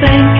thank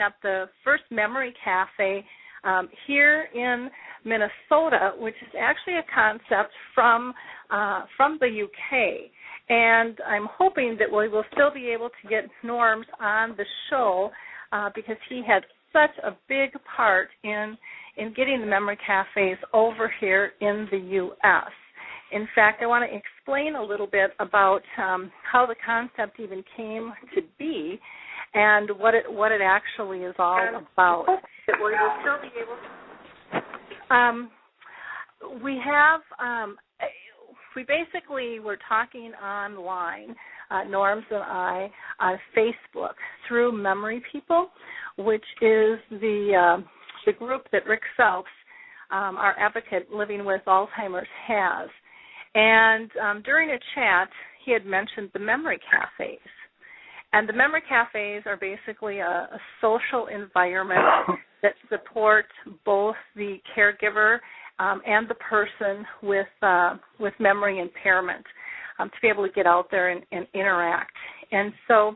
opening up the first memory cafe um, here in Minnesota, which is actually a concept from uh, from the UK. And I'm hoping that we will still be able to get Norrms on the show uh, because he had such a big part in in getting the memory cafes over here in the U.S. In fact, I want to explain a little bit about um, how the concept even came to be and what it what it actually is all about. That we will still be able to. Um, we have um, we basically were talking online, uh, Norrms and I, on Facebook through Memory People, which is the uh, the group that Rick Phelps, um, our advocate living with Alzheimer's, has. And um, during a chat, he had mentioned the memory cafes. And the memory cafes are basically a, a social environment that supports both the caregiver um, and the person with uh, with memory impairment um, to be able to get out there and, and interact. And so,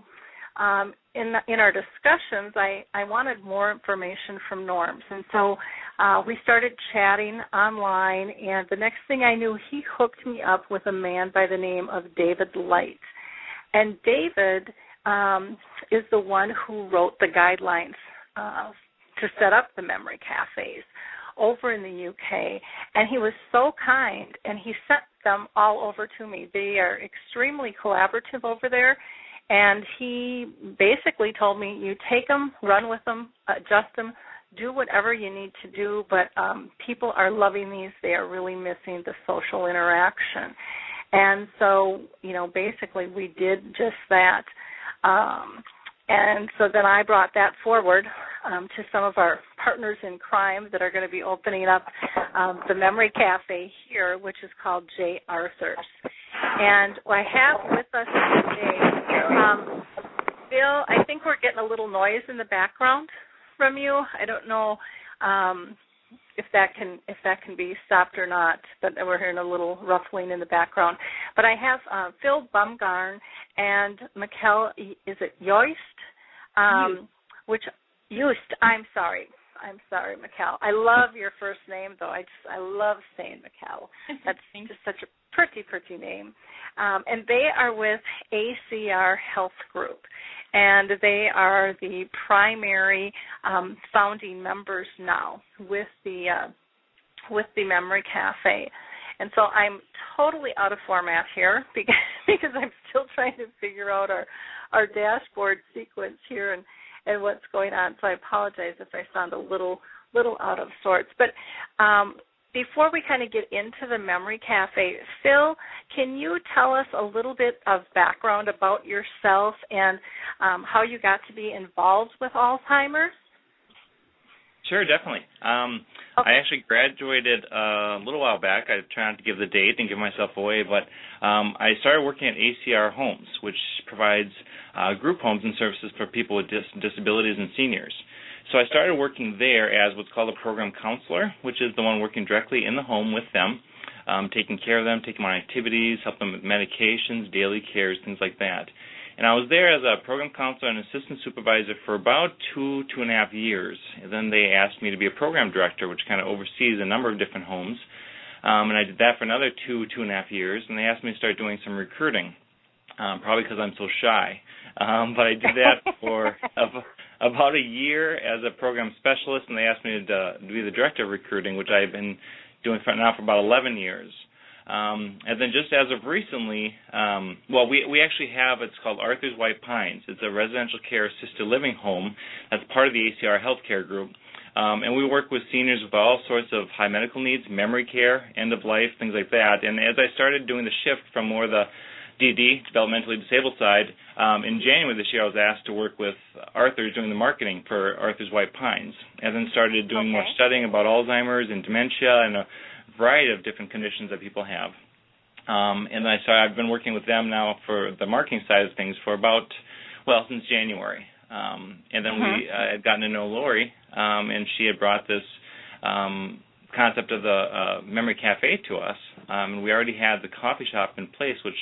um, in the, in our discussions, I I wanted more information from Norrms, and so uh, we started chatting online. And the next thing I knew, he hooked me up with a man by the name of David Light. And David um, is the one who wrote the guidelines uh, to set up the memory cafes over in the UK, and he was so kind, and he sent them all over to me. They are extremely collaborative over there, and he basically told me, "You take them, run with them, adjust them." Do whatever you need to do, but um, people are loving these. They are really missing the social interaction. And so, you know, basically we did just that. Um, and so then I brought that forward um, to some of our partners in crime that are going to be opening up um, the Memory Cafe here, which is called J. Arthur's. And I have with us today, um, Bill, I think we're getting a little noise in the background from you. I don't know um, if that can if that can be stopped or not. But we're hearing a little ruffling in the background. But I have uh, Phil Bumgarn and Mikkel. Is it Yoist? Um, which Yoist. I'm sorry. I'm sorry, Mikkel. I love your first name though. I just I love saying Mikkel. That's just such a pretty pretty name. Um, and they are with ACR Health Group and they are the primary um, founding members now with the uh, with the Memory Cafe. And so I'm totally out of format here because because I'm still trying to figure out our our dashboard sequence here and and what's going on. So I apologize if I sound a little little out of sorts. But um, before we kind of get into the Memory Cafe, Phil, can you tell us a little bit of background about yourself and um, how you got to be involved with Alzheimer's? Sure, definitely. Um, okay. I actually graduated uh, a little while back. I tried not to give the date and give myself away, but um, I started working at ACR Homes, which provides uh, group homes and services for people with dis- disabilities and seniors. So I started working there as what's called a program counselor, which is the one working directly in the home with them, um, taking care of them, taking them on activities, help them with medications, daily cares, things like that. And I was there as a program counselor and assistant supervisor for about two, two and a half years. And then they asked me to be a program director, which kind of oversees a number of different homes. Um, and I did that for another two, two and a half years. And they asked me to start doing some recruiting, um, probably because I'm so shy. Um, but I did that for about a year as a program specialist, and they asked me to, uh, be the director of recruiting, which I've been doing for now for about 11 years. Um, and then just as of recently, um, well, we we actually have it's called Arthur's White Pines. It's a residential care assisted living home that's part of the ACR Healthcare Group. Um, and we work with seniors with all sorts of high medical needs, memory care, end of life, things like that. And as I started doing the shift from more the DD, developmentally disabled side, um, in January this year, I was asked to work with Arthur doing the marketing for Arthur's White Pines, and then started doing okay. more studying about Alzheimer's and dementia and a variety of different conditions that people have. Um, and I started, I've been working with them now for the marketing side of things for about, well, since January. Um, and then mm-hmm. we uh, had gotten to know Lori, um, and she had brought this um, concept of the uh, memory cafe to us. Um, and we already had the coffee shop in place, which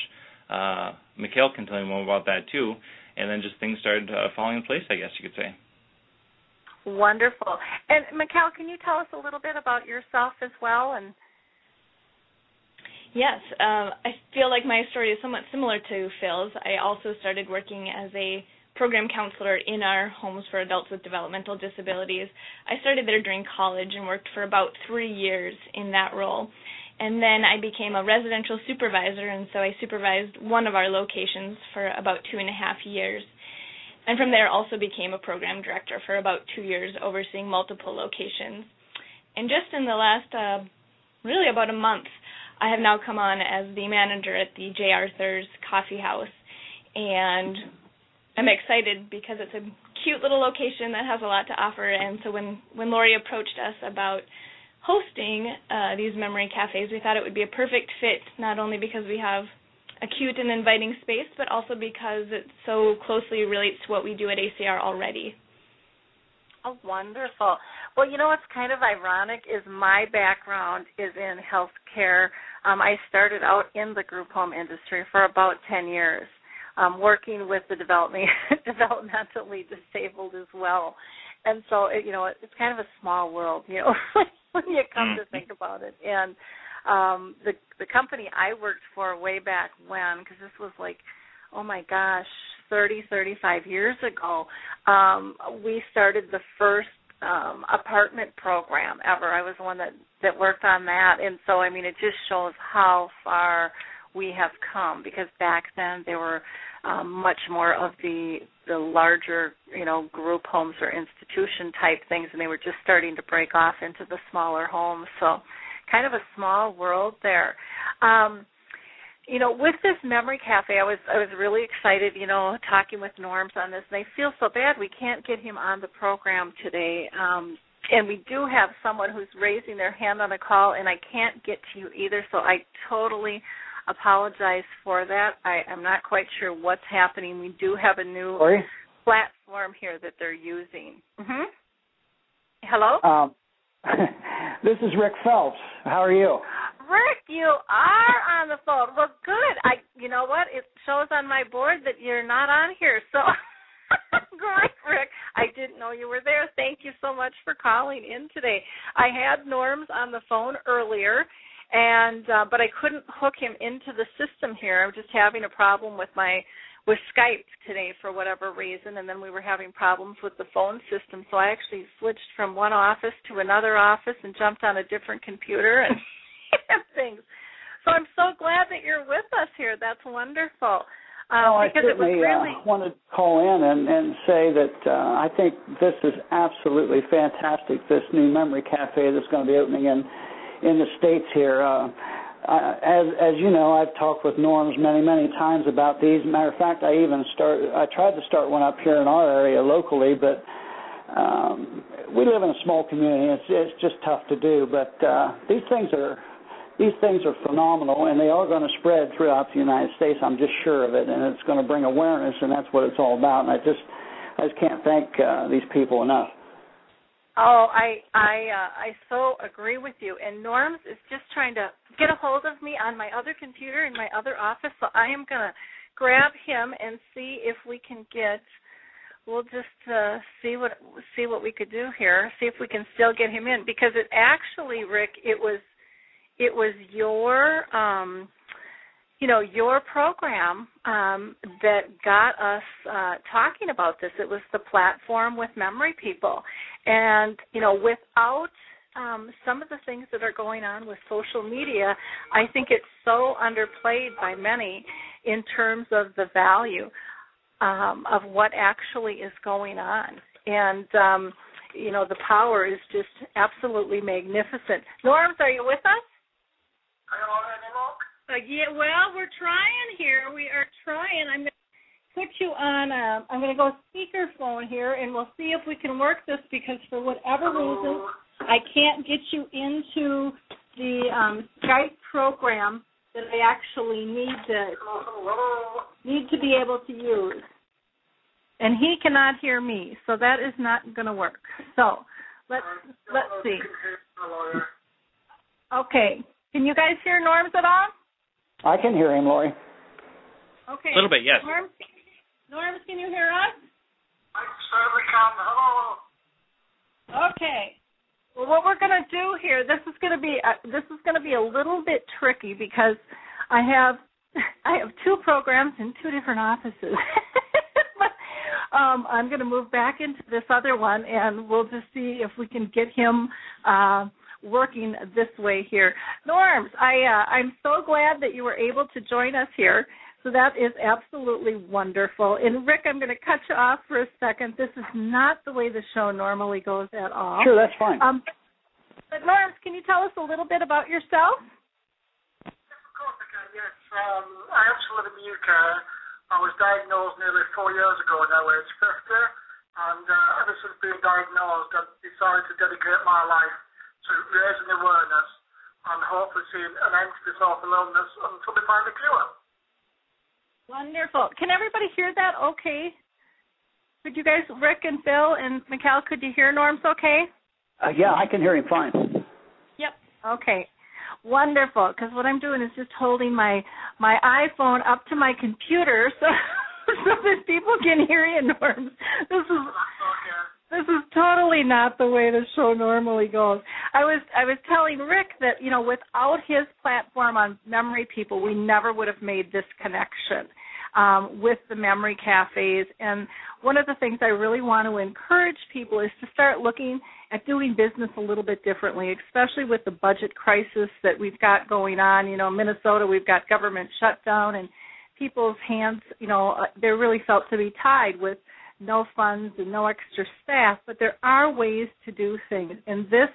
uh, Mikhail can tell you more about that too. And then just things started uh, falling in place, I guess you could say. Wonderful. And Mikhail, can you tell us a little bit about yourself as well? And yes, um, I feel like my story is somewhat similar to Phil's. I also started working as a program counselor in our homes for adults with developmental disabilities. I started there during college and worked for about three years in that role. And then I became a residential supervisor, and so I supervised one of our locations for about two and a half years. And from there, also became a program director for about two years, overseeing multiple locations. And just in the last, uh, really about a month, I have now come on as the manager at the J. Arthur's Coffee House. And I'm excited because it's a cute little location that has a lot to offer. And so when when Lori approached us about hosting uh, these memory cafes, we thought it would be a perfect fit, not only because we have a cute and inviting space, but also because it so closely relates to what we do at ACR already. Oh, wonderful. Well, you know what's kind of ironic is my background is in healthcare. Um, I started out in the group home industry for about 10 years um, working with the development, developmentally disabled as well. And so, it, you know, it, it's kind of a small world, you know, when you come to think about it. And um, the the company I worked for way back when, because this was like, oh my gosh, thirty, thirty-five years ago, um, we started the first um, apartment program ever. I was the one that that worked on that, and so I mean, it just shows how far we have come because back then there were um, much more of the the larger you know group homes or institution type things and they were just starting to break off into the smaller homes. So kind of a small world there. Um you know with this memory cafe i was i was really excited you know talking with Norrms on this and i feel so bad we can't get him on the program today. Um and we do have someone who's raising their hand on the call and i can't get to you either so i totally apologize for that. I, I'm not quite sure what's happening. We do have a new Sorry? platform here that they're using. Mm-hmm. Hello? Um, this is Rick Phelps. How are you? Rick, you are on the phone. Well, good. I, you know what? It shows on my board that you're not on here. So, great, Rick. I didn't know you were there. Thank you so much for calling in today. I had Norrms on the phone earlier, and uh, but I couldn't hook him into the system here. I'm just having a problem with my with Skype today for whatever reason, and then we were having problems with the phone system. So I actually switched from one office to another office and jumped on a different computer and, things. So I'm so glad that you're with us here. That's wonderful. Um, well, I certainly really... uh, wanted to call in and, and say that uh, I think this is absolutely fantastic. This new memory cafe that's going to be opening in in the states here. Uh, uh, as as you know, I've talked with Norrms many many times about these. Matter of fact, I even start. I tried to start one up here in our area locally, but um, we live in a small community. It's it's just tough to do. But uh, these things are these things are phenomenal, and they are going to spread throughout the United States. I'm just sure of it, and it's going to bring awareness, and that's what it's all about. And I just I just can't thank uh, these people enough. Oh, I I uh, I so agree with you. And Norrms is just trying to get a hold of me on my other computer in my other office, so I am gonna grab him and see if we can get. We'll just uh, see what see what we could do here. See if we can still get him in because it actually, Rick, it was it was your um you know your program um, that got us uh, talking about this. It was the platform with memory people, and you know without um, some of the things that are going on with social media, I think it's so underplayed by many in terms of the value um, of what actually is going on, and um, you know the power is just absolutely magnificent. Norrms, are you with us? Uh, yeah, well, we're trying here. We are trying. I'm going to put you on. A, I'm going to go speakerphone here, and we'll see if we can work this because for whatever reason, I can't get you into the um, Skype program that I actually need to need to be able to use. And he cannot hear me, so that is not going to work. So let's let's see. Okay, can you guys hear Norrms at all? I can hear him, Lori. Okay. A little bit, yes. Norrms, Norrms, can you hear us? I certainly can. Hello. Okay. Well, what we're going to do here, this is going to be uh, this is going to be a little bit tricky because I have I have two programs in two different offices. but um, I'm going to move back into this other one, and we'll just see if we can get him uh, working this way here. Norrms, I uh, I'm so glad that you were able to join us here. So that is absolutely wonderful. And Rick, I'm going to cut you off for a second. This is not the way the show normally goes at all. Sure, that's fine. Um, but Norrms, can you tell us a little bit about yourself? Yes, of course I can. Yes, um, I actually live in the UK. I was diagnosed nearly four years ago now, age 50, and uh, ever since being diagnosed, I've decided to dedicate my life to raising awareness and hopefully seeing an end to this awful illness until we find a cure. Wonderful. Can everybody hear that okay? Could you guys, Rick and Phil and Mikhail, could you hear Norrms okay? Uh, yeah, I can hear him fine. Yep. Okay. Wonderful. Because what I'm doing is just holding my my iPhone up to my computer so so that people can hear you, Norm. This is this is totally not the way the show normally goes. I was I was telling Rick that you know without his platform on Memory People, we never would have made this connection um, with the memory cafes. And one of the things I really want to encourage people is to start looking at doing business a little bit differently, especially with the budget crisis that we've got going on. You know, Minnesota, we've got government shutdown, and people's hands, you know, uh, they're really felt to be tied with no funds and no extra staff. But there are ways to do things, and this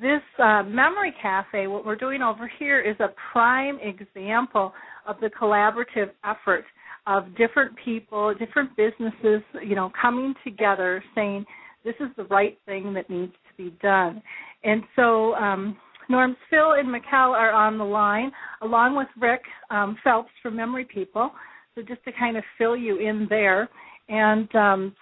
this uh, memory cafe, what we're doing over here, is a prime example of the collaborative effort of different people, different businesses, you know, coming together saying this is the right thing that needs to be done. And so, um, Norm, Phil, and Mikkel are on the line, along with Rick um, Phelps from Memory People. So just to kind of fill you in there, and um,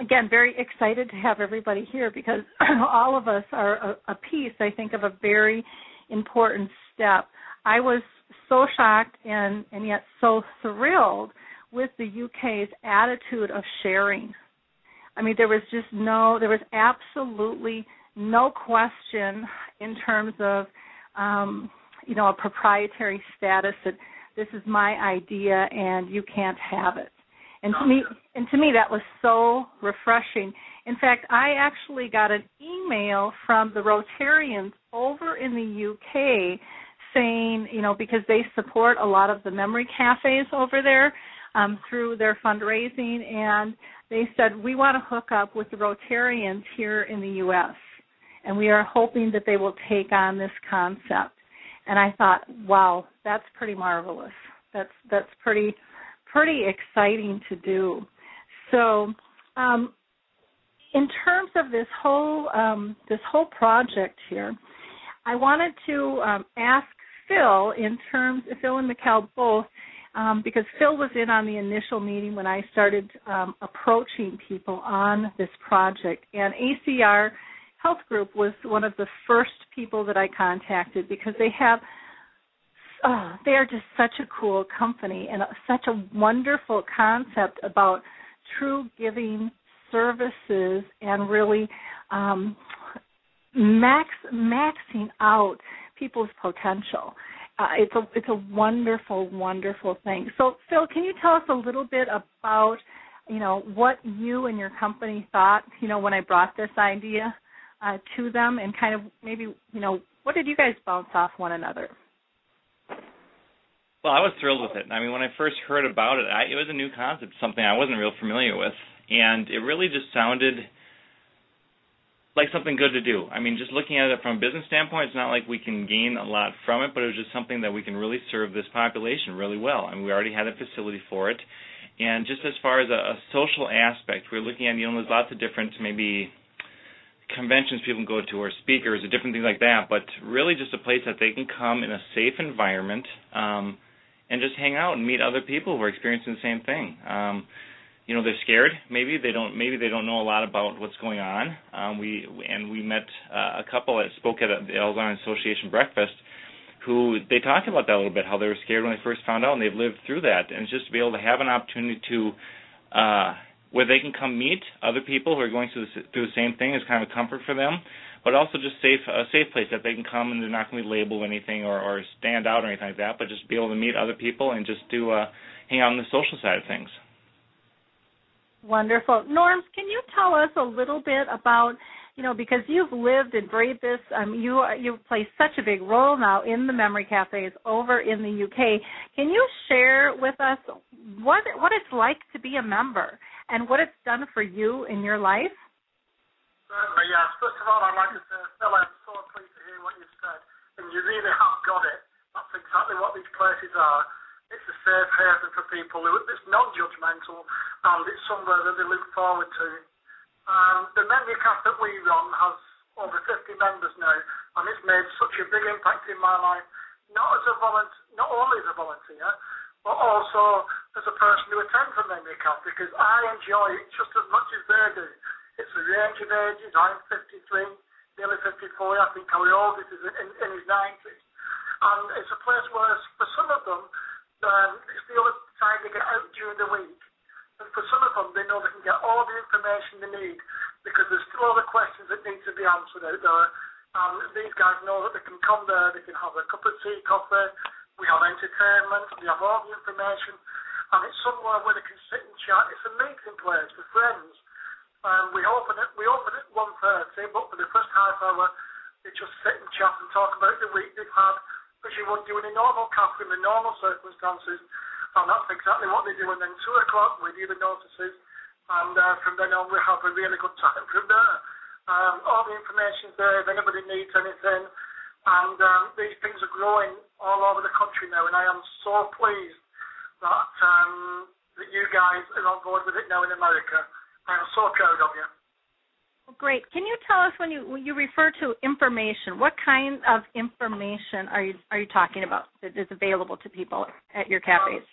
again, very excited to have everybody here because all of us are a, a piece, I think, of a very important step. I was so shocked and, and yet so thrilled with the UK's attitude of sharing. I mean, there was just no, there was absolutely no question in terms of, um, you know, a proprietary status that this is my idea and you can't have it. And to me, and to me, that was so refreshing. In fact, I actually got an email from the Rotarians over in the UK saying, you know, because they support a lot of the memory cafes over there um, through their fundraising, and they said we want to hook up with the Rotarians here in the U.S. and we are hoping that they will take on this concept. And I thought, wow, that's pretty marvelous. That's that's pretty pretty exciting to do. So, um, in terms of this whole um, this whole project here, I wanted to um, ask Phil in terms Phil and Mikkel both um, because Phil was in on the initial meeting when I started um, approaching people on this project, and ACR Health Group was one of the first people that I contacted because they have oh, they are just such a cool company and such a wonderful concept about true giving services and really um, max maxing out people's potential. Uh, it's a it's a wonderful wonderful thing. So Phil, can you tell us a little bit about you know what you and your company thought you know when I brought this idea uh, to them and kind of maybe you know what did you guys bounce off one another? Well, I was thrilled with it. I mean, when I first heard about it, I, it was a new concept, something I wasn't real familiar with, and it really just sounded like something good to do. I mean, just looking at it from a business standpoint, it's not like we can gain a lot from it, but it was just something that we can really serve this population really well. I mean, we already had a facility for it. And just as far as a, a social aspect, we're looking at, you know, there's lots of different maybe conventions people can go to or speakers or different things like that, but really just a place that they can come in a safe environment um, and just hang out and meet other people who are experiencing the same thing. Um, you know, they're scared. Maybe they don't. Maybe they don't know a lot about what's going on. Um, we and we met uh, a couple that spoke at the Alzheimer's Association breakfast who they talked about that a little bit, how they were scared when they first found out, and they've lived through that. And just to be able to have an opportunity to uh, where they can come meet other people who are going through the, through the same thing is kind of a comfort for them, but also just safe a safe place that they can come and they're not going to be labeled anything or, or stand out or anything like that, but just be able to meet other people and just do uh, hang out on the social side of things. Wonderful, Norrms. Can you tell us a little bit about you know, because you've lived and breathed this, um, you you play such a big role now in the memory cafes over in the UK. Can you share with us what what it's like to be a member and what it's done for you in your life? Certainly, yes. First of all, I'd like to say, Phil, I'm so pleased to hear what you've said, and you really have got it. That's exactly what these places are. It's a safe haven for people. Who, it's non-judgmental, and it's somewhere that they look forward to. Um, the memory camp that we run has over 50 members now, and it's made such a big impact in my life, not as a volunteer, not only as a volunteer, but also as a person who attends a memory camp, because I enjoy it just as much as they do. It's a range of ages. I'm 53, nearly 54. I think our oldest is in, in his 90s. And it's a place where, for some of them, um, it's the only time they get out during the week and for some of them, they know they can get all the information they need because there's still other questions that need to be answered out there. And these guys know that they can come there, they can have a cup of tea, coffee, we have entertainment, we have all the information, and it's somewhere where they can sit and chat. It's a meeting place for friends. Um, we open it we open at one thirty, but for the first half hour, they just sit and chat and talk about the week they've had, as you would do in a normal cafe in the normal circumstances and that's exactly what they do. And then two o'clock we do the notices, and uh, from then on we have a really good time from there. Um, all the information's there if anybody needs anything, and um, these things are growing all over the country now. And I am so pleased that um, that you guys are on board with it now in America. I am so proud of you. Great. Can you tell us when you when you refer to information, what kind of information are you are you talking about that is available to people at your cafes?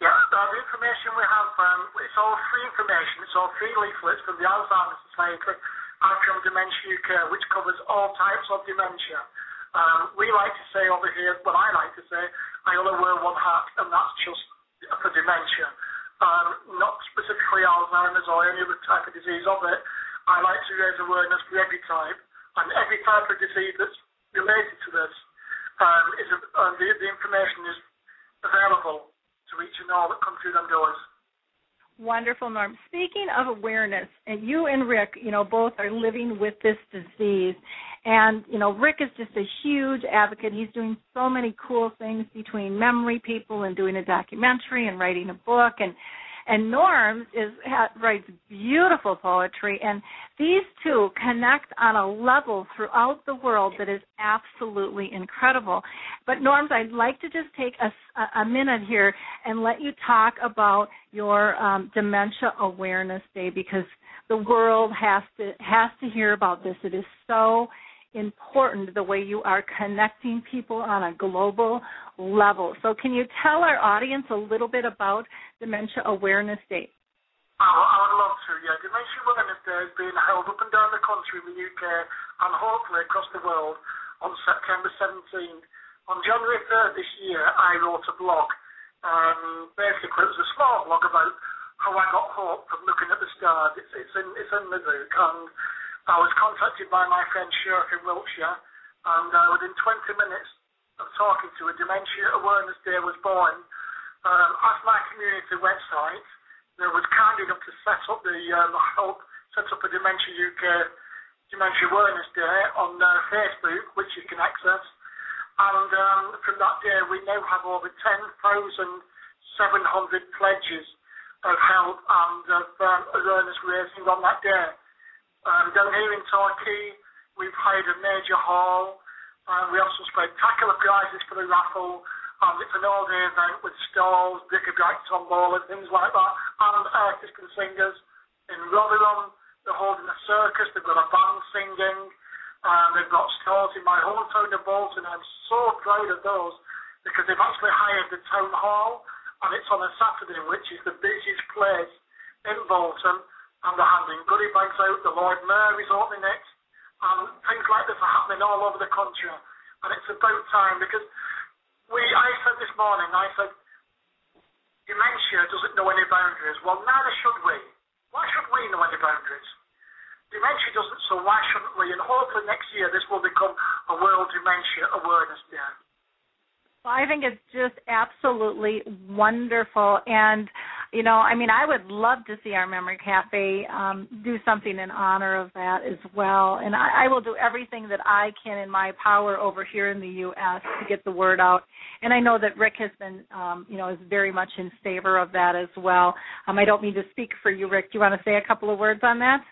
Yeah, the information we have, um, it's all free information. It's all free leaflets from the Alzheimer's Society from Dementia UK, which covers all types of dementia. Um, we like to say over here, well, I like to say, I only wear one hat, and that's just for dementia. Um, not specifically Alzheimer's or any other type of disease of it. I like to raise awareness for every type, and every type of disease that's related to this um, is, uh, the, the information is available to reach and all that come through them doors. Wonderful, Norm. Speaking of awareness, and you and Rick, you know, both are living with this disease. And, you know, Rick is just a huge advocate. He's doing so many cool things between memory people and doing a documentary and writing a book and and Norrms is writes beautiful poetry, and these two connect on a level throughout the world that is absolutely incredible. But Norrms, I'd like to just take a, a minute here and let you talk about your um, Dementia Awareness Day because the world has to has to hear about this. It is so important the way you are connecting people on a global level. So, can you tell our audience a little bit about Dementia Awareness Day? I, I would love to, yeah. Dementia Awareness Day is being held up and down the country in the UK and hopefully across the world on September 17th. On January 3rd this year, I wrote a blog. Um, basically, it was a small blog about how I got hope from looking at the stars. It's, it's in it's in the book, and I was contacted by my friend Sheriff in Wiltshire, and uh, within 20 minutes of talking to a Dementia Awareness Day was born. Um, as my community website, that was kind enough to set up the um, help set up a Dementia UK Dementia Awareness Day on uh, Facebook, which you can access. And um, from that day, we now have over 10,700 pledges of help and of um, awareness raising on that day. Um, down here in Torquay, we've hired a major hall. Um, we have some spectacular prizes for the raffle. And it's an all-day event with stalls, bric-a-brac, tombola, things like that, and artists and singers. In Rotherham, they're holding a circus. They've got a band singing. And they've got stalls in my hometown of Bolton. I'm so proud of those because they've actually hired the town hall, and it's on a Saturday, which is the busiest place in Bolton. And they're handing goodie bags out. The Lord Mayor is opening it. And things like this are happening all over the country. And it's about time because we, I said this morning, I said, dementia doesn't know any boundaries. Well, neither should we. Why should we know any boundaries? Dementia doesn't, so why shouldn't we? And hopefully next year this will become a World Dementia Awareness Day. Well, I think it's just absolutely wonderful. And you know, I mean, I would love to see our memory cafe um, do something in honor of that as well. And I, I will do everything that I can in my power over here in the U.S. to get the word out. And I know that Rick has been, um, you know, is very much in favor of that as well. Um, I don't mean to speak for you, Rick. Do you want to say a couple of words on that?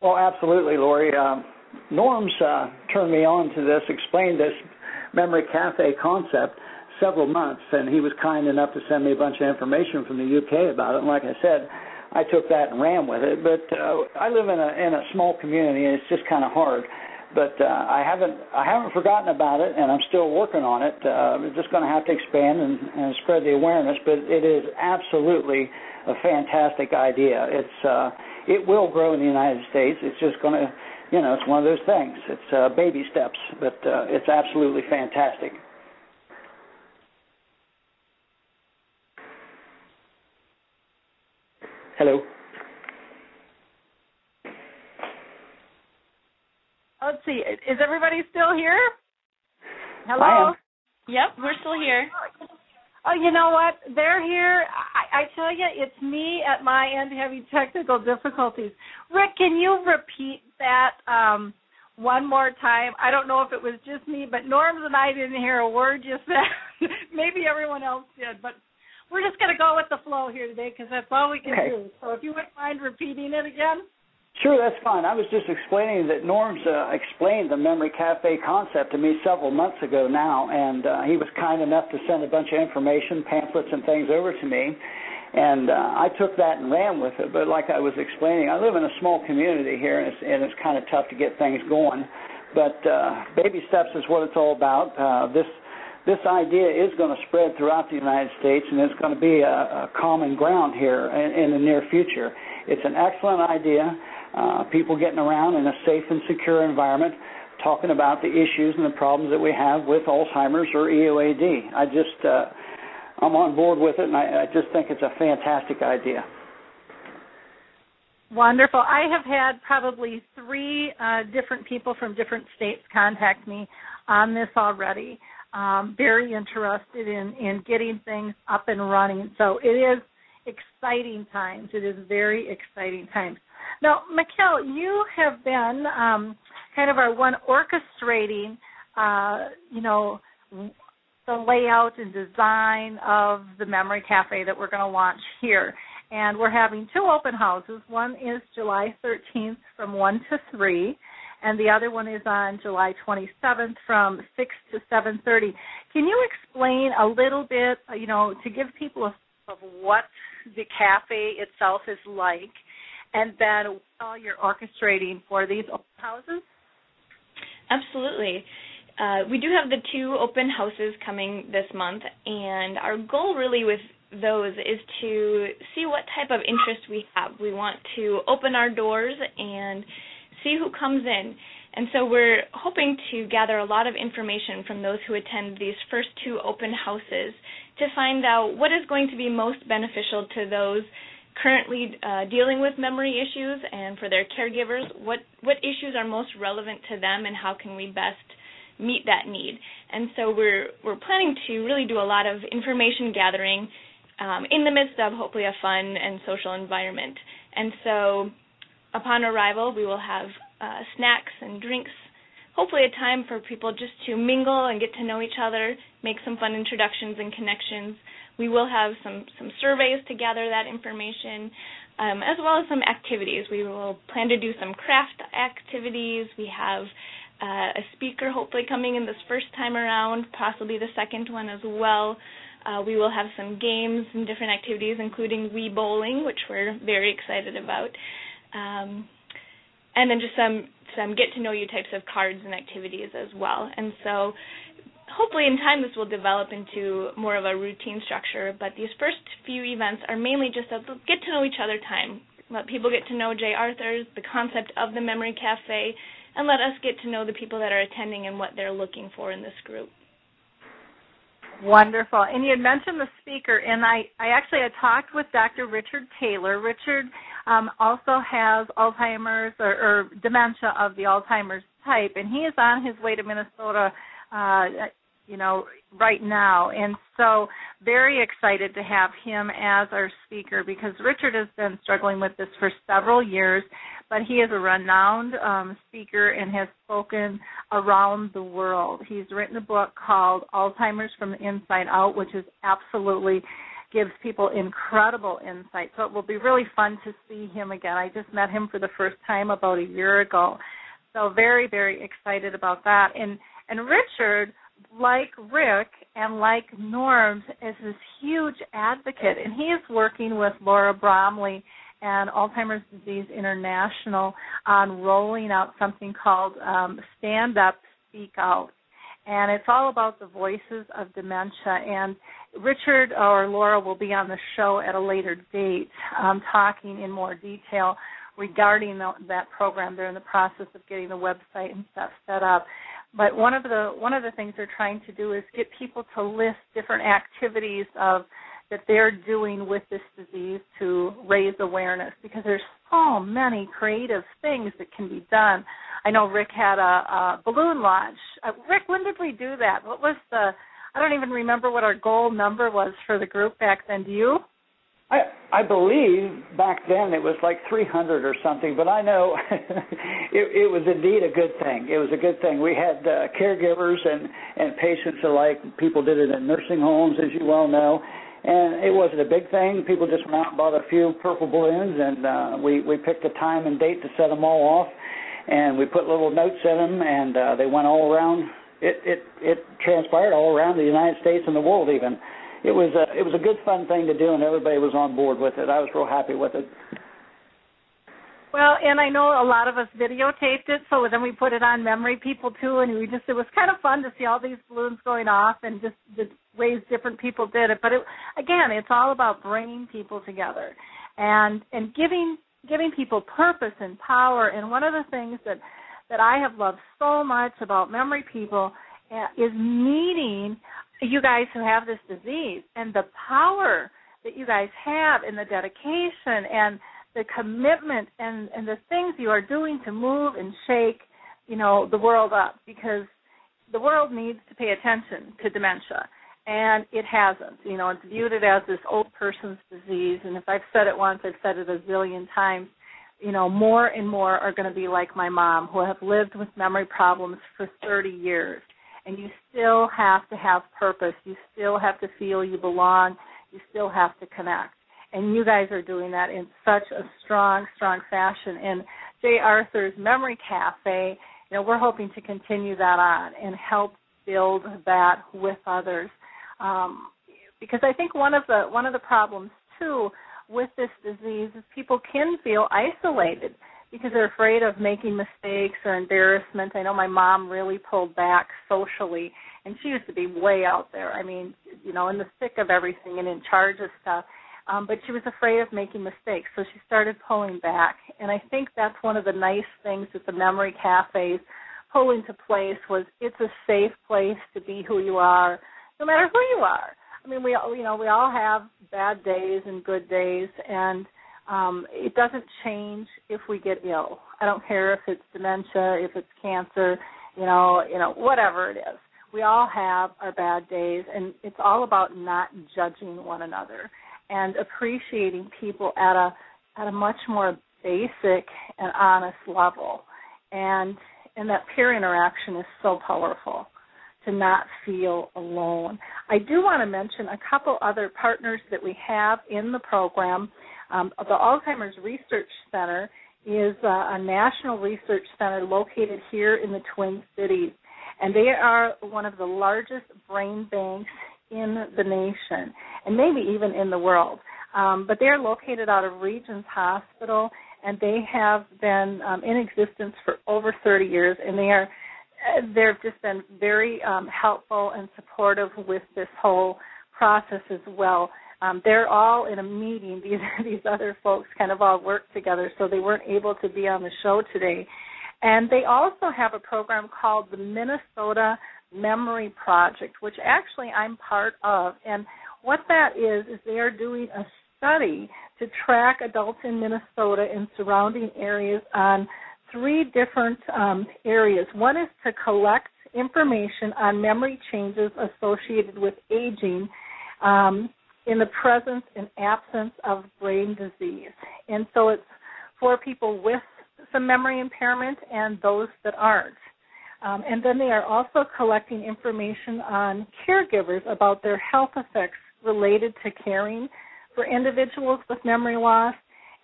Well, absolutely, Lori. Um, Norrms uh, turned me on to this, explained this memory cafe concept several months, and he was kind enough to send me a bunch of information from the UK about it. And like I said, I took that and ran with it. But uh, I live in a in a small community, and it's just kind of hard. But uh, I haven't I haven't forgotten about it, and I'm still working on it. Uh, we're just going to have to expand and, and spread the awareness. But it is absolutely a fantastic idea. It's uh, it will grow in the United States. It's just going to you know, it's one of those things. It's uh, baby steps, but uh, it's absolutely fantastic. Hello. Let's see. Is everybody still here? Hello. Yep, we're still here. Oh, you know what? They're here. I, I tell you, it's me at my end having technical difficulties. Rick, can you repeat that um, one more time? I don't know if it was just me, but Norrms and I didn't hear a word you said. Maybe everyone else did, but we're just going to go with the flow here today because that's all we can okay. do. So if you wouldn't mind repeating it again. Sure, that's fine. I was just explaining that Norrms uh, explained the Memory Cafe concept to me several months ago now, and uh, he was kind enough to send a bunch of information, pamphlets, and things over to me. And uh, I took that and ran with it. But like I was explaining, I live in a small community here, and it's, and it's kind of tough to get things going. But uh, baby steps is what it's all about. Uh, this this idea is going to spread throughout the United States, and it's going to be a, a common ground here in, in the near future. It's an excellent idea. Uh, people getting around in a safe and secure environment, talking about the issues and the problems that we have with Alzheimer's or EOAD. I just, uh, I'm on board with it, and I, I just think it's a fantastic idea. Wonderful. I have had probably three uh, different people from different states contact me on this already um, very interested in in getting things up and running. So it is exciting times. It is very exciting times. Now, Mikkel, you have been um, kind of our one orchestrating, uh, you know, the layout and design of the memory cafe that we're going to launch here. And we're having two open houses. One is July 13th from 1 to 3, and the other one is on July 27th from 6 to 7:30. Can you explain a little bit, you know, to give people a of what the cafe itself is like, and then all you're orchestrating for these open houses? Absolutely. Uh, we do have the two open houses coming this month, and our goal really with those is to see what type of interest we have. We want to open our doors and see who comes in. And so we're hoping to gather a lot of information from those who attend these first two open houses to find out what is going to be most beneficial to those currently uh, dealing with memory issues and for their caregivers, what, what issues are most relevant to them and how can we best meet that need. And so we're, we're planning to really do a lot of information gathering um, in the midst of hopefully a fun and social environment. And so upon arrival, we will have uh, snacks and drinks, hopefully a time for people just to mingle and get to know each other, make some fun introductions and connections. We will have some some surveys to gather that information, um, as well as some activities. We will plan to do some craft activities. We have uh, a speaker hopefully coming in this first time around, possibly the second one as well. Uh, we will have some games and different activities, including Wii Bowling, which we're very excited about, um, and then just some some get to know you types of cards and activities as well. And so, hopefully, in time, this will develop into more of a routine structure. But these first few events are mainly just a get to know each other time. Let people get to know J. Arthur, the concept of the Memory Cafe, and let us get to know the people that are attending and what they're looking for in this group. Wonderful. And you had mentioned the speaker, and I, I actually had talked with Dr. Richard Taylor. Richard um, also has Alzheimer's or, or, dementia of the Alzheimer's type, and he is on his way to Minnesota, uh, you know, right now. And so, very excited to have him as our speaker because Richard has been struggling with this for several years but he is a renowned um, speaker and has spoken around the world. He's written a book called Alzheimer's from the Inside Out, which is absolutely gives people incredible insight. So it will be really fun to see him again. I just met him for the first time about a year ago. So very, very excited about that. And and Richard, like Rick and like Norrms, is this huge advocate and he is working with Laura Bromley and Alzheimer's Disease International on rolling out something called um, Stand Up, Speak Out. And it's all about the voices of dementia. And Richard or Laura will be on the show at a later date um, talking in more detail regarding the, that program. They're in the process of getting the website and stuff set up. But one of the one of the things they're trying to do is get people to list different activities of that they're doing with this disease to raise awareness because there's so many creative things that can be done. I know Rick had a, a balloon launch. Uh, Rick, when did we do that? What was the? I don't even remember what our goal number was for the group back then. Do you? I I believe back then it was like 300 or something, but I know it, it was indeed a good thing. It was a good thing. We had uh, caregivers and and patients alike. People did it in nursing homes, as you well know, and it wasn't a big thing. People just went out and bought a few purple balloons, and uh, we we picked a time and date to set them all off, and we put little notes in them, and uh, they went all around. It it it transpired all around the United States and the world even. It was a it was a good fun thing to do, and everybody was on board with it. I was real happy with it. Well, and I know a lot of us videotaped it, so then we put it on memory people too, and we just it was kind of fun to see all these balloons going off and just the ways different people did it. But it, again, it's all about bringing people together and and giving giving people purpose and power. And one of the things that that I have loved so much about memory people uh, is meeting you guys who have this disease and the power that you guys have and the dedication and the commitment and and the things you are doing to move and shake you know the world up because the world needs to pay attention to dementia and it hasn't. You know it's viewed it as this old person's disease. And if i've said it once i've said it a zillion times you know more and more are going to be like my mom who have lived with memory problems for 30 years. And you still have to have purpose. You still have to feel you belong. You still have to connect. And you guys are doing that in such a strong, strong fashion. And J. Arthur's Memory Cafe, you know, we're hoping to continue that on and help build that with others. Um, because I think one of the one of the problems too with this disease is people can feel isolated because they're afraid of making mistakes or embarrassment. I know my mom really pulled back socially and she used to be way out there. I mean, you know, in the thick of everything and in charge of stuff um, but she was afraid of making mistakes, so she started pulling back. And I think that's one of the nice things that the memory cafes pull into place was it's a safe place to be who you are, no matter who you are. I mean, we you know we all have bad days and good days, and um, it doesn't change if we get ill. I don't care if it's dementia, if it's cancer, you know, you know, whatever it is. We all have our bad days, and it's all about not judging one another and appreciating people at a at a much more basic and honest level. And and that peer interaction is so powerful to not feel alone. I do want to mention a couple other partners that we have in the program. Um, the Alzheimer's Research Center is uh, a national research center located here in the Twin Cities, and they are one of the largest brain banks in the nation, and maybe even in the world. Um, but they are located out of Regions Hospital, and they have been um, in existence for over 30 years, and they are they've just been very um, helpful and supportive with this whole process as well. Um, they're all in a meeting. These these other folks kind of all work together, so they weren't able to be on the show today. And they also have a program called the Minnesota Memory Project, which actually I'm part of. And what that is is they are doing a study to track adults in Minnesota and surrounding areas on three different um, areas. One is to collect information on memory changes associated with aging um, in the presence and absence of brain disease. And so it's for people with some memory impairment and those that aren't. Um, and then they are also collecting information on caregivers about their health effects related to caring for individuals with memory loss.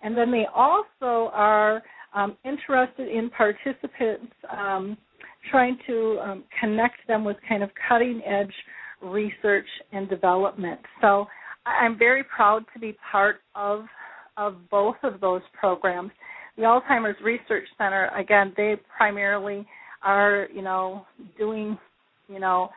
And then they also are um, interested in participants um, trying to um, connect them with kind of cutting edge research and development. So I'm very proud to be part of of both of those programs. The Alzheimer's Research Center, again, they primarily are, you know, doing, you know,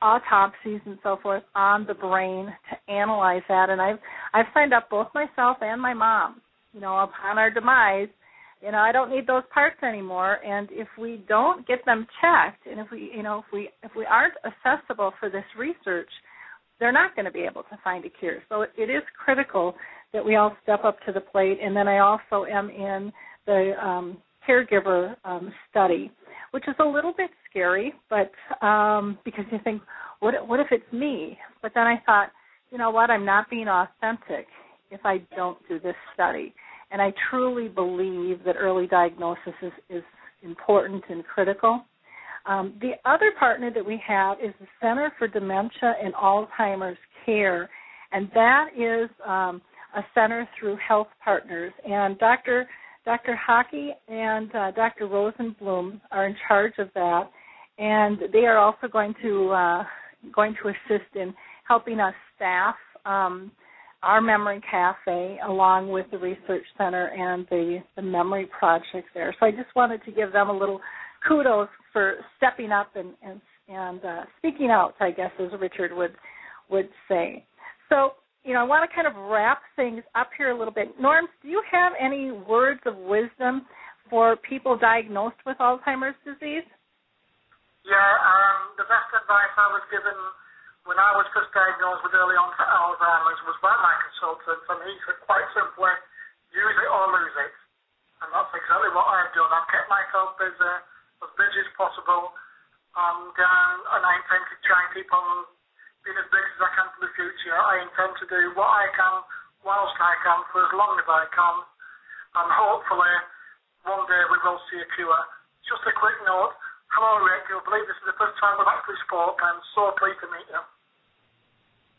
autopsies and so forth on the brain to analyze that. And I've I've signed up both myself and my mom. You know, upon our demise, you know, I don't need those parts anymore. And if we don't get them checked, and if we, you know, if we if we aren't accessible for this research, they're not going to be able to find a cure. So it, it is critical that we all step up to the plate. And then I also am in the um, caregiver um, study, which is a little bit scary, but um, because you think, what what if it's me? But then I thought, you know what? I'm not being authentic if I don't do this study. And I truly believe that early diagnosis is, is important and critical. Um, the other partner that we have is the Center for Dementia and Alzheimer's Care, and that is um, a center through Health Partners. And Dr. Dr. Hockey and uh, Dr. Rosenbloom are in charge of that, and they are also going to uh, going to assist in helping us staff um, our memory cafe along with the research center and the, the memory project there. So I just wanted to give them a little kudos for stepping up and and, and uh, speaking out, I guess, as Richard would would say. So you know, I want to kind of wrap things up here a little bit. Norm, do you have any words of wisdom for people diagnosed with Alzheimer's disease? Yeah, um, the best advice I was given when I was first diagnosed with early onset Alzheimer's was by my consultant, and he said quite simply, use it or lose it. And that's exactly what I've done. I've kept myself busy, as busy as possible, and um, and I intend to try and keep on being as big as I can for the future. I intend to do what I can whilst I can for as long as I can, and hopefully one day we will see a cure. Just a quick note. Hello, Rick. You'll believe this is the first time we've actually spoke. I'm so pleased to meet you.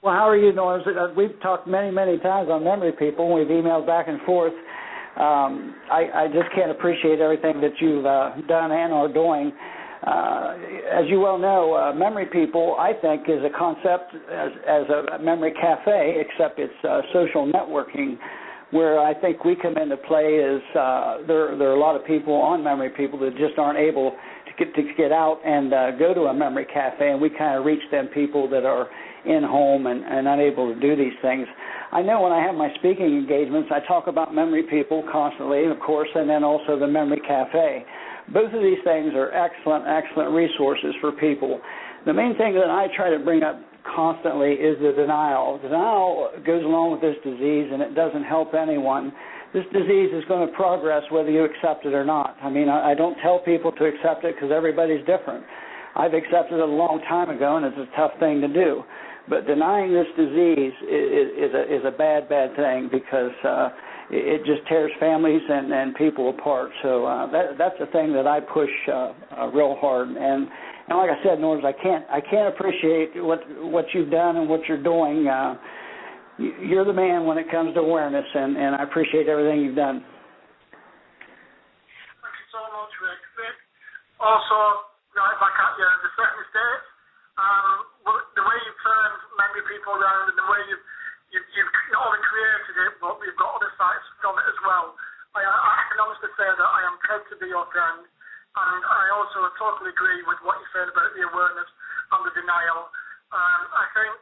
Well, how are you, Norm? Uh, we've talked many, many times on memory people. We've emailed back and forth. Um, I, I just can't appreciate everything that you've uh, done and are doing. Uh, as you well know, uh, memory people, I think, is a concept as, as a memory cafe, except it's uh, social networking. Where I think we come into play is uh, there. There are a lot of people on memory people that just aren't able to get to get out and uh, go to a memory cafe, and we kind of reach them people that are in home and, and unable to do these things. I know when I have my speaking engagements, I talk about memory people constantly, of course, and then also the memory cafe. Both of these things are excellent, excellent resources for people. The main thing that I try to bring up constantly is the denial. Denial goes along with this disease and it doesn't help anyone. This disease is going to progress whether you accept it or not. I mean, I, I don't tell people to accept it because everybody's different. I've accepted it a long time ago and it's a tough thing to do. But denying this disease is, is a is a bad bad thing because uh, it, just tears families and and people apart. So uh, that that's the thing that I push uh, uh, real hard. And and like I said, Norrms, I can't I can't appreciate what what you've done and what you're doing. Uh, you're the man when it comes to awareness, and and I appreciate everything you've done. Thank you so much. Rick also, right back at you, the second state. Um, the way you've people around and the way you've, you've, you've not only created it, but we've got other sites from it as well. I, I can honestly say that I am proud to be your friend, and I also totally agree with what you said about the awareness and the denial. Um, I think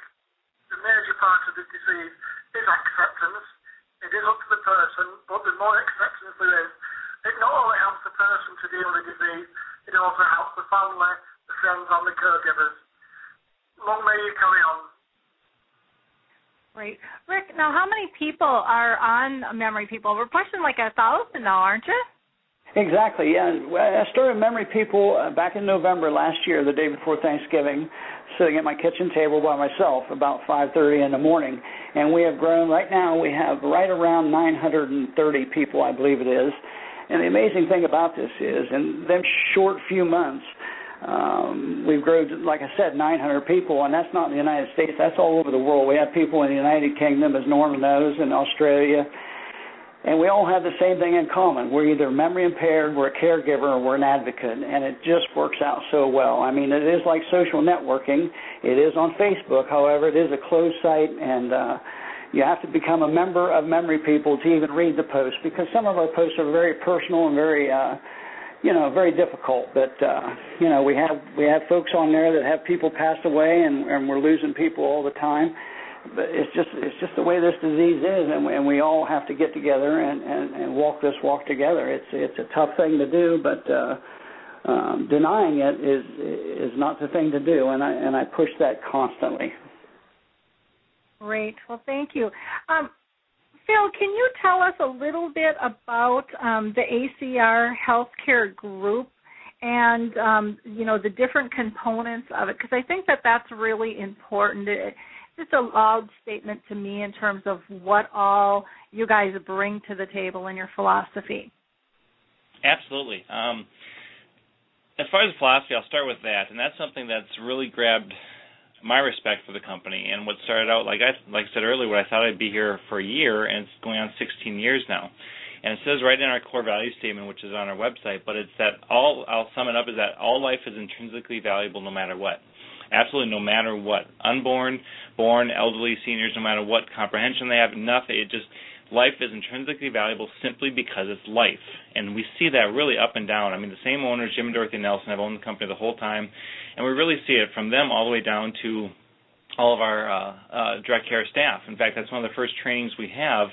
the major part of this disease is acceptance. It is up to the person, but the more acceptance there is, it not only helps the person to deal with the disease, it also helps the family, the friends, and the caregivers long may you carry on. Great. Rick, now how many people are on Memory People? We're pushing like a thousand now, aren't you? Exactly. Yeah. I started Memory People uh, back in November last year, the day before Thanksgiving, sitting at my kitchen table by myself about 5:30 in the morning, and we have grown. Right now, we have right around 930 people, I believe it is. And the amazing thing about this is, in them short few months, um, we've grown, like I said, 900 people, and that's not in the United States. That's all over the world. We have people in the United Kingdom, as Norman knows, in Australia, and we all have the same thing in common. We're either memory impaired, we're a caregiver, or we're an advocate, and it just works out so well. I mean, it is like social networking. It is on Facebook, however, it is a closed site, and uh, you have to become a member of Memory People to even read the posts because some of our posts are very personal and very. Uh, you know very difficult. But uh, you know we have we have folks on there that have people passed away, and, and we're losing people all the time. But it's just it's just the way this disease is, and we, and we all have to get together and, and, and walk this walk together. It's it's a tough thing to do, but uh, um, denying it is is not the thing to do, and I and I push that constantly. Great. Well, thank you. Um, Phil, can you tell us a little bit about um, the ACR healthcare group and um, you know the different components of it? Because I think that that's really important. It, it's a loud statement to me in terms of what all you guys bring to the table in your philosophy. Absolutely. Um, as far as philosophy, I'll start with that, and that's something that's really grabbed my respect for the company and what started out like I like I said earlier, what I thought I'd be here for a year and it's going on 16 years now. And it says right in our core value statement, which is on our website, but it's that all I'll sum it up is that all life is intrinsically valuable no matter what. Absolutely no matter what. Unborn, born, elderly, seniors, no matter what comprehension they have, nothing it just life is intrinsically valuable simply because it's life. And we see that really up and down. I mean, the same owners, Jim and Dorothy Nelson, have owned the company the whole time, and we really see it from them all the way down to all of our uh, uh, direct care staff. In fact, that's one of the first trainings we have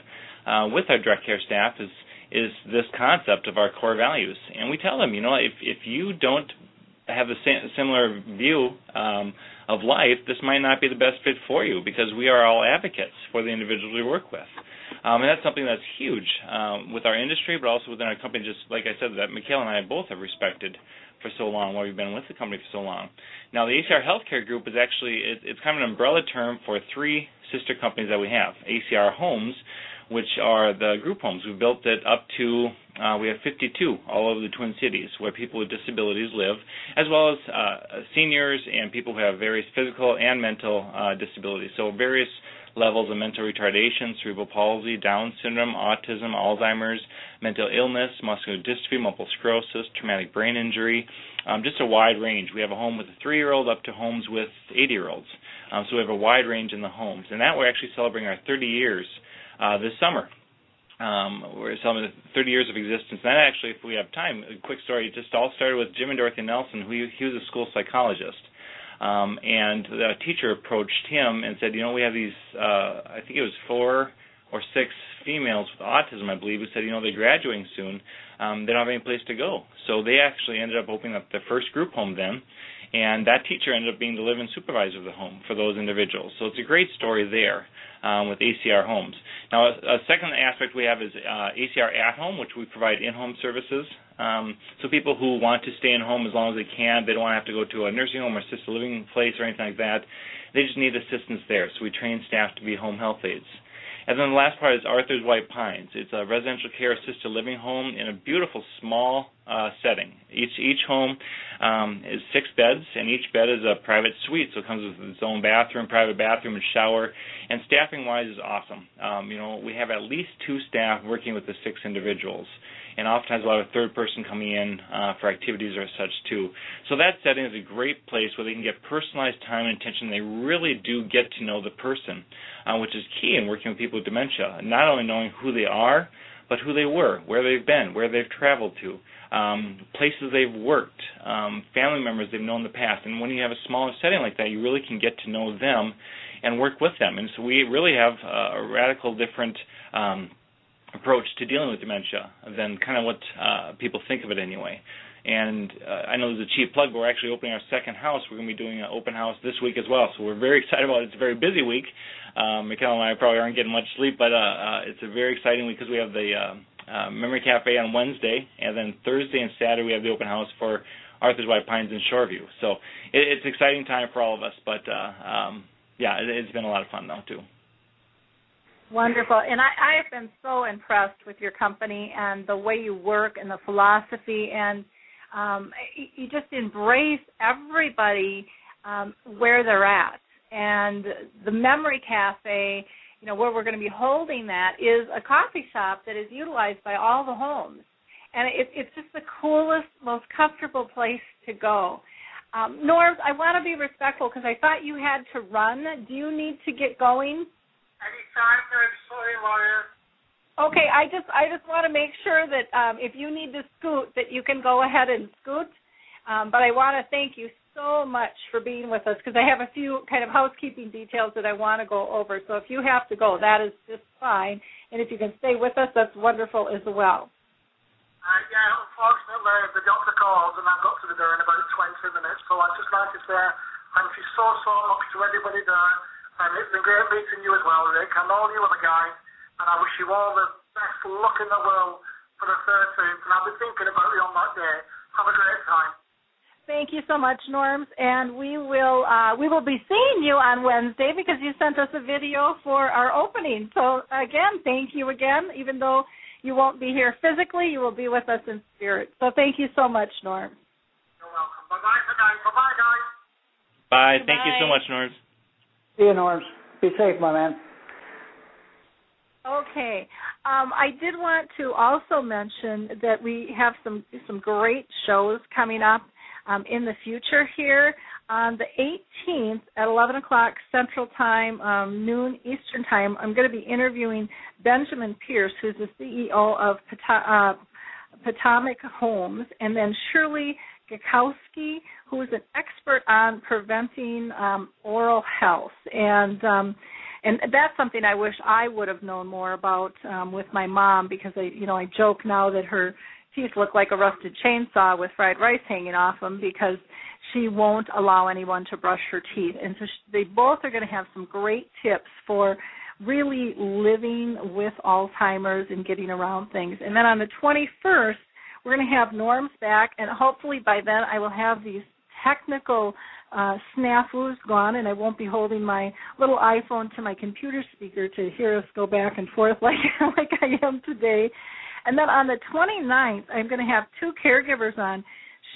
uh, with our direct care staff is is this concept of our core values. And we tell them, you know, if if you don't have a similar view um, of life, this might not be the best fit for you because we are all advocates for the individuals we work with. Um, and that's something that's huge um, with our industry, but also within our company. Just like I said, that Mikhail and I both have respected for so long, while we've been with the company for so long. Now, the ACR Healthcare Group is actually it, it's kind of an umbrella term for three sister companies that we have: ACR Homes, which are the group homes. We built it up to uh, we have 52 all over the Twin Cities where people with disabilities live, as well as uh, seniors and people who have various physical and mental uh, disabilities. So various levels of mental retardation, cerebral palsy, Down syndrome, autism, Alzheimer's, mental illness, muscular dystrophy, multiple sclerosis, traumatic brain injury, um, just a wide range. We have a home with a three-year-old up to homes with 80-year-olds. Um, so we have a wide range in the homes. And that we're actually celebrating our 30 years uh, this summer. Um, we're celebrating 30 years of existence. And that actually, if we have time, a quick story, it just all started with Jim and Dorothy Nelson, who he was a school psychologist. Um, and the teacher approached him and said, you know, we have these, uh, I think it was four or six females with autism, I believe, who said, you know, they're graduating soon. Um, they don't have any place to go. So they actually ended up opening up their first group home then. And that teacher ended up being the live-in supervisor of the home for those individuals. So it's a great story there um, with ACR Homes. Now, a, a, second aspect we have is uh, ACR at Home, which we provide in-home services um, so people who want to stay in home as long as they can, they don't want to have to go to a nursing home or assisted living place or anything like that. They just need assistance there. So we train staff to be home health aides. And then the last part is Arthur's White Pines. It's a residential care assisted living home in a beautiful small uh, setting. Each each home um, is six beds, and each bed is a private suite, so it comes with its own bathroom, private bathroom, and shower. And staffing wise is awesome. Um, you know, we have at least two staff working with the six individuals and oftentimes a lot of third person coming in uh, for activities or such too. So that setting is a great place where they can get personalized time and attention. They really do get to know the person, uh, which is key in working with people with dementia. Not only knowing who they are, but who they were, where they've been, where they've traveled to, um, places they've worked, um, family members they've known in the past. And when you have a smaller setting like that, you really can get to know them and work with them. And so we really have a radical different um, approach to dealing with dementia than kind of what uh, people think of it anyway. And uh, I know there's a cheap plug, but we're actually opening our second house. We're going to be doing an open house this week as well. So we're very excited about it. It's a very busy week. Um, Michaela and I probably aren't getting much sleep, but uh, uh, it's a very exciting week because we have the uh, uh, Memory Cafe on Wednesday, and then Thursday and Saturday we have the open house for Arthur's White Pines in Shoreview. So it, it's an exciting time for all of us. But uh, um, yeah, it, it's been a lot of fun though too. Wonderful. And I, I have been so impressed with your company and the way you work and the philosophy and um, you just embrace everybody um, where they're at. And the Memory Cafe, you know, where we're going to be holding that is a coffee shop that is utilized by all the homes. And it, it's just the coolest, most comfortable place to go. Um, Norm, I want to be respectful because I thought you had to run. Do you need to get going? Anytime, sorry, lawyer. Okay, I just I just want to make sure that um, if you need to scoot, that you can go ahead and scoot. Um, but I want to thank you so much for being with us because I have a few kind of housekeeping details that I want to go over. So if you have to go, that is just fine. And if you can stay with us, that's wonderful as well. Uh, yeah, unfortunately, the doctor called and I've got to be there in about 20 minutes. So I'd just like to say thank you so, so much to everybody there. And it's been great meeting you as well, Rick. I know you are the guy, and I wish you all the best luck in the world for the 13th. And I'll be thinking about you on that day. Have a great time. Thank you so much, Norrms, and we will uh, we will be seeing you on Wednesday because you sent us a video for our opening. So again, thank you again. Even though you won't be here physically, you will be with us in spirit. So thank you so much, Norm. You're welcome. Bye bye for now. Bye bye, guys. Bye. Thank you so much, Norrms. See you, Norrms. Be safe, my man. Okay. Um, I did want to also mention that we have some some great shows coming up um, in the future here. On the 18th at 11 o'clock Central Time, um, noon Eastern Time, I'm going to be interviewing Benjamin Pierce, who's the CEO of uh, Potomac Homes, and then Shirley Gakowski, who is an expert on preventing um, oral health, and um, and that's something I wish I would have known more about um, with my mom because I, you know, I joke now that her teeth look like a rusted chainsaw with fried rice hanging off them because she won't allow anyone to brush her teeth, and so she, they both are going to have some great tips for really living with Alzheimer's and getting around things. And then on the 21st we're going to have Norrms back, and hopefully by then I will have these technical uh, snafus gone, and I won't be holding my little iPhone to my computer speaker to hear us go back and forth like like I am today. And then on the 29th, I'm going to have two caregivers on.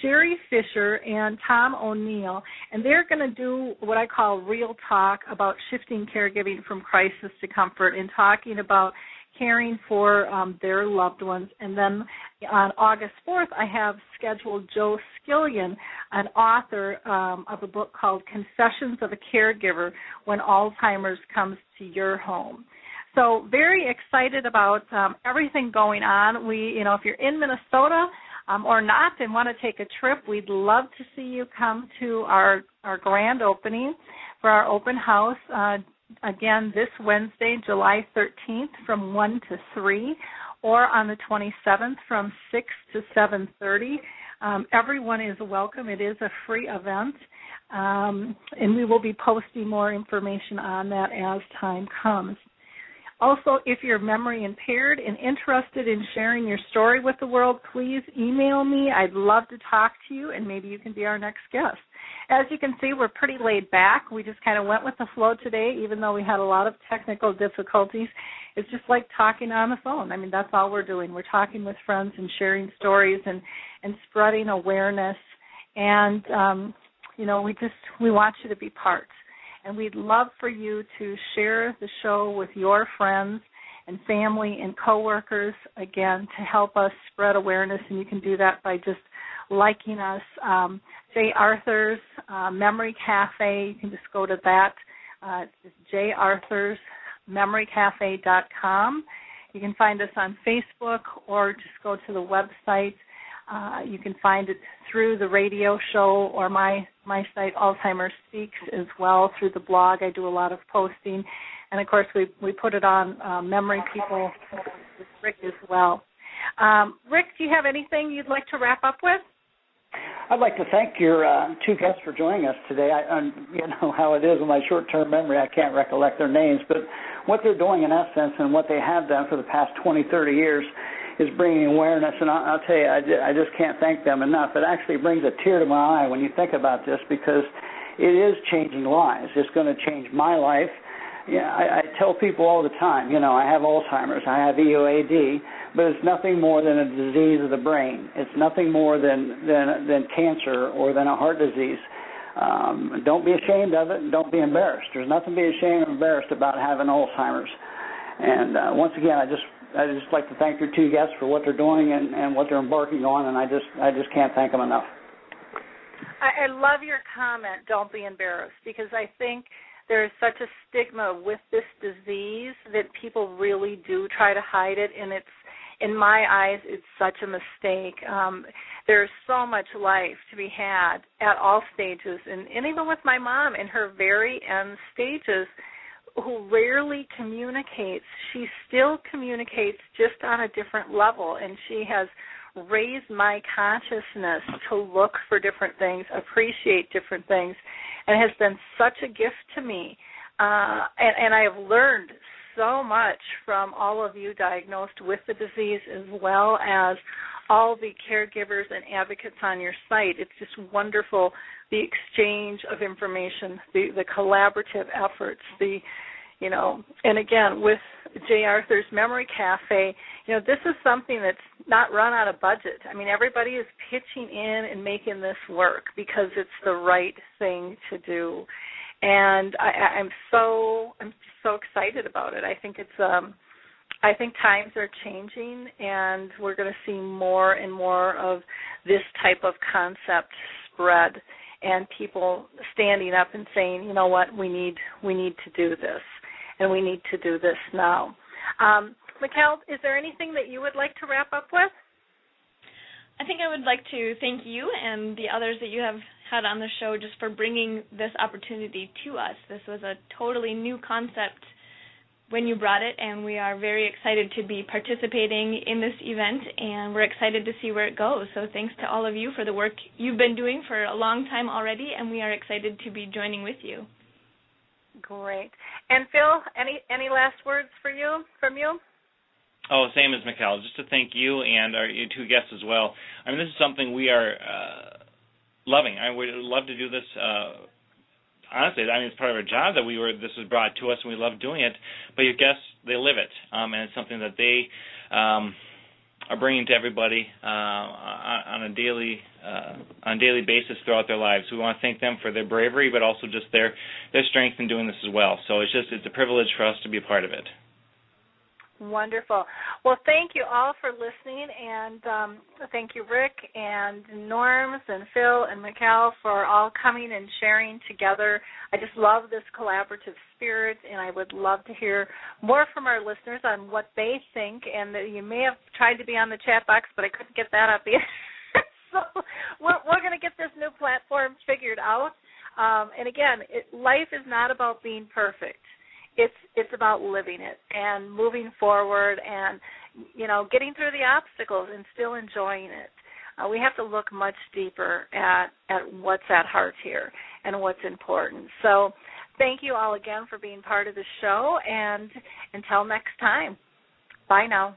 Sherry Fisher and Tom O'Neill, and they're going to do what I call real talk about shifting caregiving from crisis to comfort and talking about caring for um, their loved ones. And then on August 4th, I have scheduled Joe Skillion, an author um, of a book called Confessions of a Caregiver When Alzheimer's Comes to Your Home. So very excited about um, everything going on. We, you know, if you're in Minnesota um, or not and want to take a trip, we'd love to see you come to our our grand opening for our open house. Uh, again this Wednesday, July 13th from 1 to 3 or on the 27th from 6 to 7:30. Um, everyone is welcome. It is a free event. Um, and we will be posting more information on that as time comes. Also, if you're memory impaired and interested in sharing your story with the world, please email me. I'd love to talk to you, and maybe you can be our next guest. As you can see, we're pretty laid back. We just kind of went with the flow today, even though we had a lot of technical difficulties. It's just like talking on the phone. I mean, that's all we're doing. We're talking with friends and sharing stories and and spreading awareness. And um, you know, we just we want you to be part. And we'd love for you to share the show with your friends and family and coworkers again to help us spread awareness. And you can do that by just liking us. Um, J. Arthur's uh, Memory Cafe. You can just go to that. Uh, it's J. Arthur's memorycafe.com. You can find us on Facebook or just go to the website. Uh, you can find it through the radio show or my my site Alzheimer's Speaks as well through the blog. I do a lot of posting, and of course we we put it on uh, Memory People with Rick as well. Um, Rick, do you have anything you'd like to wrap up with? I'd like to thank your uh, two guests for joining us today. I, um, you know how it is with my short-term memory; I can't recollect their names, but what they're doing in essence and what they have done for the past 20, 30 years is bringing awareness. And I'll, I'll tell you, I, I just can't thank them enough. It actually brings a tear to my eye when you think about this because it is changing lives. It's going to change my life. Yeah, I, I tell people all the time, you know, I have Alzheimer's, I have EOAD, but it's nothing more than a disease of the brain. It's nothing more than than than cancer or than a heart disease. Um, don't be ashamed of it, and don't be embarrassed. There's nothing to be ashamed or embarrassed about having Alzheimer's. And uh, once again, I just I just like to thank your two guests for what they're doing and, and what they're embarking on, and I just I just can't thank them enough. I, I love your comment. Don't be embarrassed because I think there is such a stigma with this disease that people really do try to hide it, and it's in my eyes it's such a mistake. Um, there's so much life to be had at all stages, and, and even with my mom in her very end stages who rarely communicates, she still communicates just on a different level, and she has raised my consciousness to look for different things, appreciate different things, and has been such a gift to me. Uh, and, and I have learned so much from all of you diagnosed with the disease as well as all the caregivers and advocates on your site. It's just wonderful the exchange of information, the, the collaborative efforts, the you know, and again with J. Arthur's Memory Cafe, you know, this is something that's not run out of budget. I mean, everybody is pitching in and making this work because it's the right thing to do. And I, I'm so I'm so excited about it. I think it's um I think times are changing and we're going to see more and more of this type of concept spread and people standing up and saying, you know what, we need we need to do this and we need to do this now. Um, Mikkel, is there anything that you would like to wrap up with? I think I would like to thank you and the others that you have had on the show just for bringing this opportunity to us. This was a totally new concept when you brought it, and we are very excited to be participating in this event, and we're excited to see where it goes. So thanks to all of you for the work you've been doing for a long time already, and we are excited to be joining with you. Great. And Phil, any any last words for you from you? Oh, same as Mikkel. Just to thank you and our two guests as well. I mean, this is something we are uh, loving. I would love to do this. Uh, honestly, I mean, it's part of our job that we were. This was brought to us, and we love doing it. But your guests, they live it, um, and it's something that they um, are bringing to everybody uh, on a daily uh, on a daily basis throughout their lives. We want to thank them for their bravery, but also just their their strength in doing this as well. So it's just it's a privilege for us to be a part of it. Wonderful. Well, thank you all for listening, and um, thank you, Rick and Norrms and Phil and Mikkel for all coming and sharing together. I just love this collaborative spirit, and I would love to hear more from our listeners on what they think. And you may have tried to be on the chat box, but I couldn't get that up yet. so we're, we're going to get this new platform figured out. Um, and again, it, life is not about being perfect it's it's about living it and moving forward and you know getting through the obstacles and still enjoying it. Uh, we have to look much deeper at at what's at heart here and what's important. So thank you all again for being part of the show and until next time. Bye now